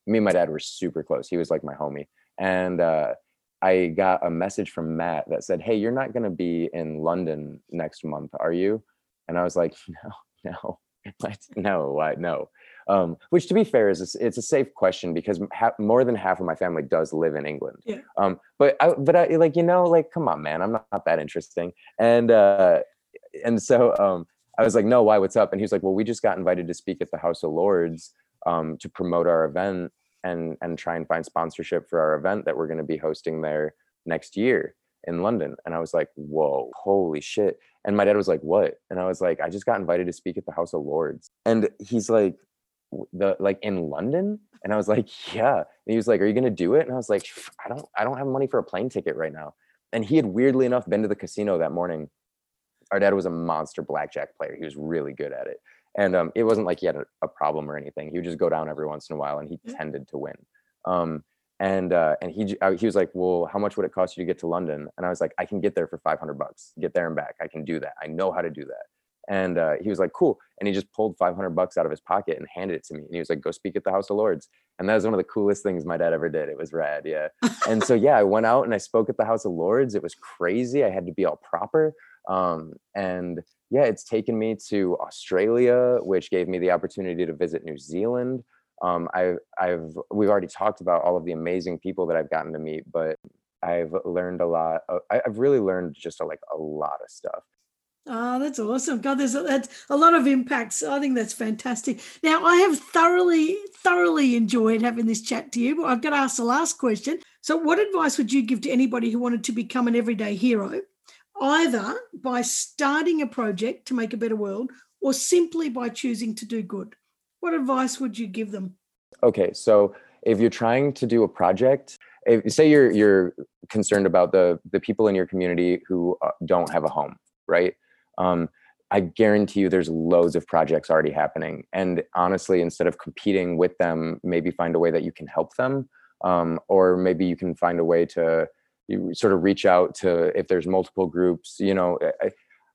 me and my dad were super close. He was like my homie, and uh, I got a message from Matt that said, "Hey, you're not going to be in London next month, are you?" And I was like, [LAUGHS] "No, no, [LAUGHS] no, why, no." Um, which, to be fair, is a, it's a safe question because ha- more than half of my family does live in England. Yeah. Um, but I, but I, like you know, like come on, man, I'm not, not that interesting. And uh, and so um, I was like, no, why? What's up? And he was like, well, we just got invited to speak at the House of Lords um, to promote our event and and try and find sponsorship for our event that we're going to be hosting there next year in London. And I was like, whoa, holy shit. And my dad was like, what? And I was like, I just got invited to speak at the House of Lords. And he's like, the like in London? And I was like, yeah. And he was like, are you gonna do it? And I was like, I don't, I don't have money for a plane ticket right now. And he had weirdly enough been to the casino that morning. Our dad was a monster blackjack player. He was really good at it. And um, it wasn't like he had a, a, problem or anything. He would just go down every once in a while, and he yeah. tended to win. Um, and uh, and he he was like, "Well, how much would it cost you to get to London?" And I was like, "I can get there for 500 bucks. Get there and back. I can do that. I know how to do that." And uh, he was like, cool. And he just pulled 500 bucks out of his pocket and handed it to me. And he was like, go speak at the House of Lords. And that was one of the coolest things my dad ever did. It was rad. Yeah. and so, yeah, I went out and I spoke at the House of Lords. It was crazy. I had to be all proper. Um, and yeah, it's taken me to Australia, which gave me the opportunity to visit New Zealand. Um, I, I've, we've already talked about all of the amazing people that I've gotten to meet, but I've learned a lot. Uh, I've really learned just a, like a lot of stuff. Oh, that's awesome. God, there's a, that's a lot of impacts. I think that's fantastic. Now, I have thoroughly, thoroughly enjoyed having this chat to you, but I've got to ask the last question. So, what advice would you give to anybody who wanted to become an everyday hero, either by starting a project to make a better world or simply by choosing to do good? What advice would you give them? Okay, so if you're trying to do a project if, say you're you're concerned about the the people in your community who uh, don't have a home right um, i guarantee you there's loads of projects already happening and honestly instead of competing with them maybe find a way that you can help them um, or maybe you can find a way to sort of reach out to if there's multiple groups you know I,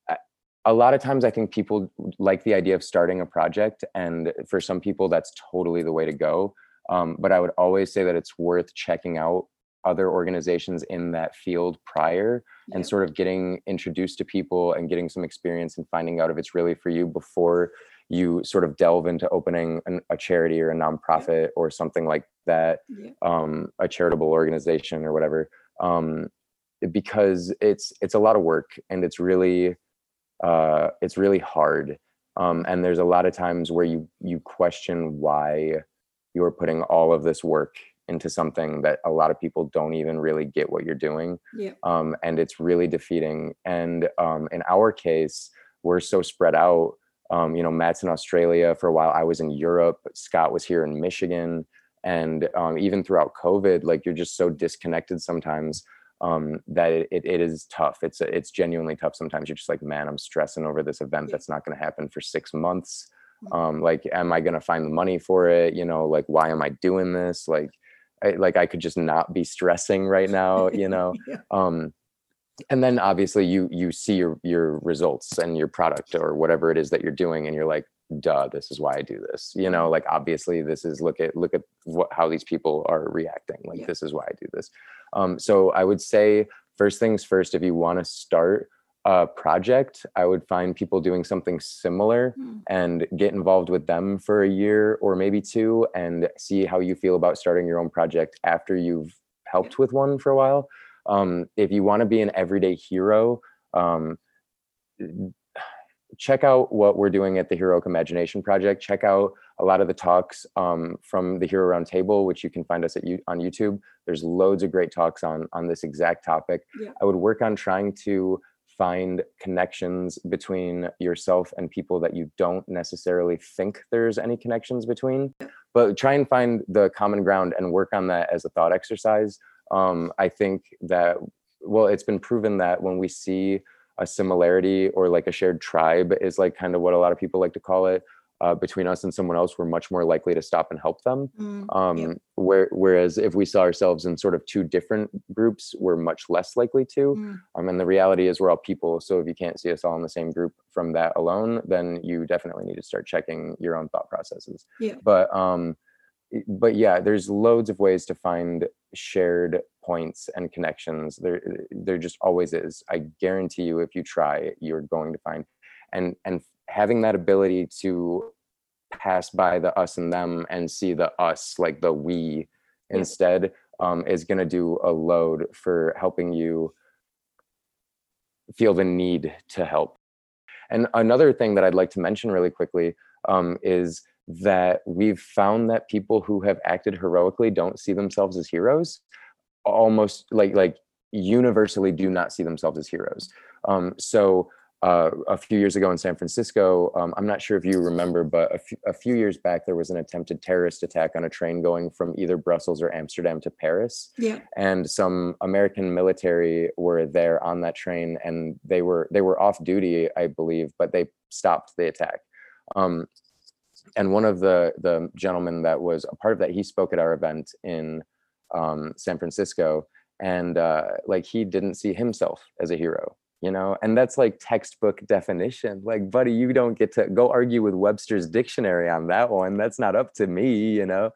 I, a lot of times i think people like the idea of starting a project and for some people that's totally the way to go. Um, but i would always say that it's worth checking out other organizations in that field prior and sort of getting introduced to people and getting some experience and finding out if it's really for you before you sort of delve into opening an, a charity or a nonprofit yeah. or something like that yeah. um, a charitable organization or whatever um, because it's it's a lot of work and it's really uh, it's really hard. Um, and there's a lot of times where you you question why you're putting all of this work into something that a lot of people don't even really get what you're doing. Yeah. Um, and it's really defeating. And um, in our case, we're so spread out. Um, you know, Matt's in Australia for a while. I was in Europe. Scott was here in Michigan and um, even throughout covid like you're just so disconnected sometimes um, that it, it, it is tough it's it's genuinely tough sometimes you're just like man i'm stressing over this event that's not going to happen for six months mm-hmm. um, like am i going to find the money for it you know like why am i doing this like I, like i could just not be stressing right now you know [LAUGHS] yeah. um, and then obviously you you see your your results and your product or whatever it is that you're doing and you're like duh this is why i do this you know like obviously this is look at look at what how these people are reacting like yeah. this is why i do this um so i would say first things first if you want to start a project i would find people doing something similar mm. and get involved with them for a year or maybe two and see how you feel about starting your own project after you've helped with one for a while um if you want to be an everyday hero um check out what we're doing at the Heroic Imagination Project. Check out a lot of the talks um, from the Hero Roundtable, which you can find us at on YouTube. There's loads of great talks on on this exact topic. Yeah. I would work on trying to find connections between yourself and people that you don't necessarily think there's any connections between. But try and find the common ground and work on that as a thought exercise. Um, i think that well it's been proven that when we see a similarity or like a shared tribe is like kind of what a lot of people like to call it uh, between us and someone else we're much more likely to stop and help them mm, um, yeah. where, whereas if we saw ourselves in sort of two different groups we're much less likely to mm. um, and the reality is we're all people so if you can't see us all in the same group from that alone then you definitely need to start checking your own thought processes yeah. but um, but yeah there's loads of ways to find shared points and connections there there just always is i guarantee you if you try you're going to find and and having that ability to pass by the us and them and see the us like the we yeah. instead um, is going to do a load for helping you feel the need to help. And another thing that i'd like to mention really quickly um, is that we've found that people who have acted heroically don't see themselves as heroes. Almost like like universally do not see themselves as heroes. Um, so uh, a few years ago in San Francisco, um, I'm not sure if you remember, but a, f- a few years back, there was an attempted terrorist attack on a train going from either Brussels or Amsterdam to Paris. Yeah. And some American military were there on that train, and they were they were off duty, I believe, but they stopped the attack. Um, and one of the the gentlemen that was a part of that he spoke at our event in um, san francisco and uh, like he didn't see himself as a hero you know and that's like textbook definition. Like buddy you don't get to go argue with webster's dictionary on that one. That's not up to me you know?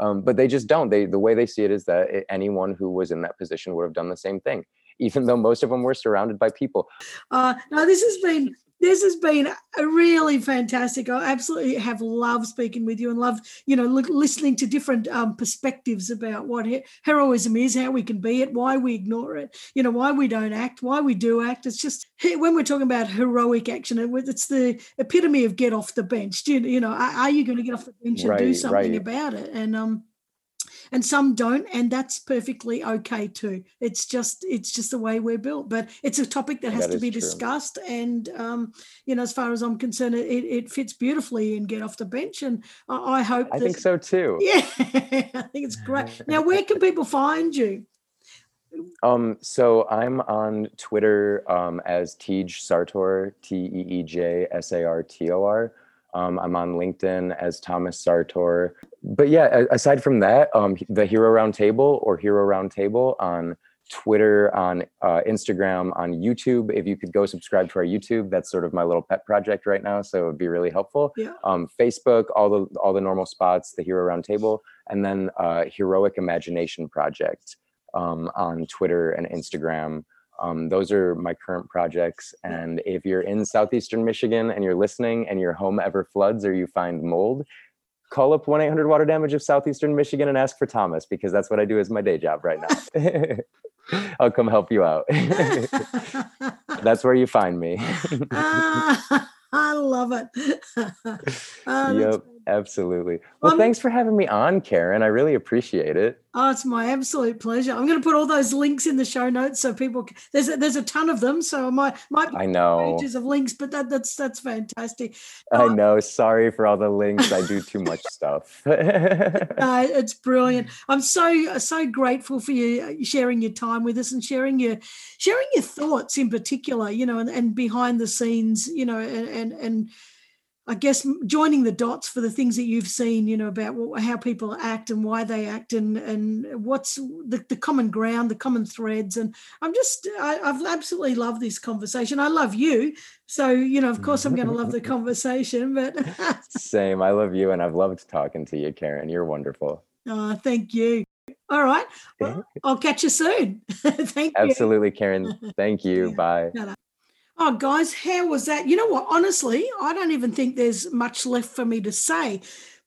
Um, but they just don't. They the way they see it is that anyone who was in that position would have done the same thing even though most of them were surrounded by people. Uh, now this has been this has been a really fantastic. I absolutely have loved speaking with you and love, you know, listening to different um, perspectives about what he- heroism is, how we can be it, why we ignore it, you know, why we don't act, why we do act. It's just when we're talking about heroic action, it's the epitome of get off the bench. Do you, you know, are, are you going to get off the bench and right, do something right. about it? And um, and some don't and that's perfectly okay too it's just it's just the way we're built but it's a topic that has That to be true. discussed and um, you know as far as i'm concerned it, it fits beautifully in get off the bench and i, I hope I that, think so too. [LAUGHS] yeah i think it's great now where can [LAUGHS] people find you Um, so I'm on Twitter um, as Teej Sartor, T E E J S A R T O R. Um, I'm on LinkedIn as Thomas Sartor. But yeah, aside from that, um, the Hero Roundtable or Hero Roundtable on Twitter, on uh, Instagram, on YouTube. If you could go subscribe to our YouTube, that's sort of my little pet project right now. So it would be really helpful. Yeah. Um, Facebook, all the all the normal spots, the Hero Roundtable, and then uh, Heroic Imagination Project um, on Twitter and Instagram. Um, those are my current projects. And if you're in southeastern Michigan and you're listening and your home ever floods or you find mold, call up 1 800 Water Damage of southeastern Michigan and ask for Thomas because that's what I do as my day job right now. [LAUGHS] I'll come help you out. [LAUGHS] that's where you find me. [LAUGHS] I love it. [LAUGHS] That's yep, absolutely. Well, Well, thanks for having me on, Karen. I really appreciate it. Oh, it's my absolute pleasure. I'm going to put all those links in the show notes so people. There's a, there's a ton of them, so might might I know. pages of links, but that that's that's fantastic. I Oh, know. Sorry for all the links. I do too much [LAUGHS] stuff. Uh, [LAUGHS] it's brilliant. I'm so so grateful for you uh, sharing your time with us and sharing your sharing your thoughts in particular. You know, and, and behind the scenes. You know, and and and. I guess joining the dots for the things that you've seen, you know, about how people act and why they act and and what's the, the common ground, the common threads. And I'm just, I, I've absolutely loved this conversation. I love you. So, you know, of course I'm going to love the [LAUGHS] conversation, but [LAUGHS] Same. I love you and I've loved talking to you, Karen. You're wonderful. oh, thank you. All right. Well, [LAUGHS] I'll catch you soon. thank you. Absolutely, Karen. Thank you. Yeah. Bye. Oh, guys, how was that? You know what? Honestly, I don't even think there's much left for me to say,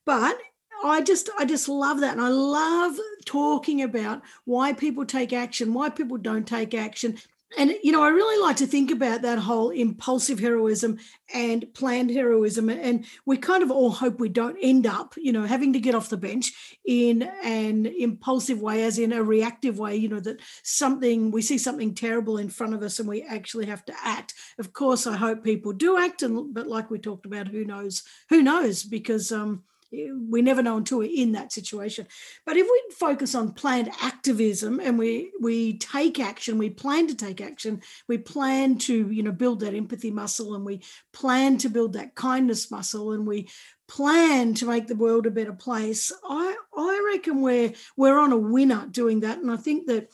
but I just, I just love that, and I love talking about why people take action, why people don't take action, and you know, I really like to think about that whole impulsive heroism and planned heroism, and we kind of all hope we don't end up, you know, having to get off the bench in an impulsive way, as in a reactive way. You know, that something we see something terrible in front of us and we actually have to act of course i hope people do act and but like we talked about who knows who knows because um we never know until we're in that situation. But if we focus on planned activism and we we take action we plan to take action we plan to you know build that empathy muscle and we plan to build that kindness muscle and we plan to make the world a better place i i reckon we're we're on a winner doing that. And i think that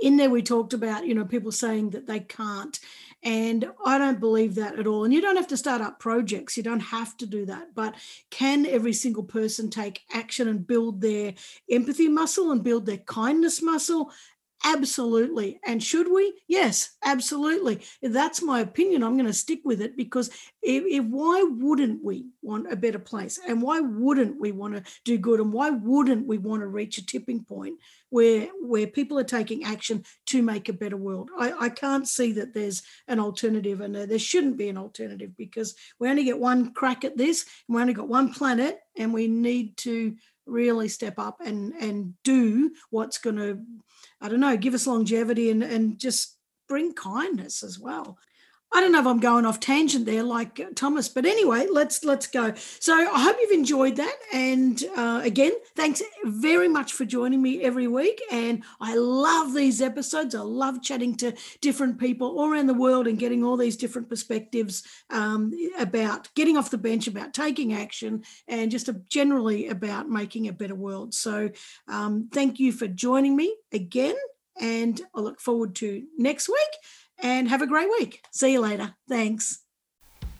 in there we talked about you know people saying that they can't and i don't believe that at all. And you don't have to start up projects. You don't have to do that. But can every single person take action and build their empathy muscle and build their kindness muscle absolutely. And should we? Yes absolutely. That's my opinion. I'm going to stick with it because if, if why wouldn't we want a better place? And why wouldn't we want to do good? And why wouldn't we want to reach a tipping point where where people are taking action to make a better world. I, I can't see that there's an alternative, and there shouldn't be an alternative because we only get one crack at this, and we only got one planet, and we need to really step up and and do what's going to, I don't know, give us longevity and and just bring kindness as well. I don't know if I'm going off tangent there, like uh, Thomas, but anyway, let's let's go. So I hope you've enjoyed that, and uh, again, thanks very much for joining me every week. And I love these episodes. I love chatting to different people all around the world and getting all these different perspectives um, about getting off the bench, about taking action, and just a, generally about making a better world. So um, thank you for joining me again, and I look forward to next week and have a great week. See you later. Thanks.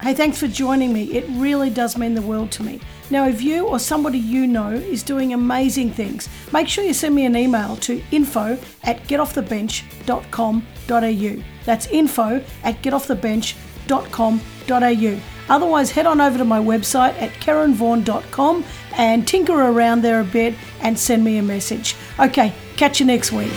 Hey, thanks for joining me. It really does mean the world to me. Now, if you or somebody you know is doing amazing things, make sure you send me an email to info at getoffthebench.com.au. That's info at getoffthebench.com.au. Otherwise, head on over to my website at karenvaughan.com and tinker around there a bit and send me a message. Okay, catch you next week.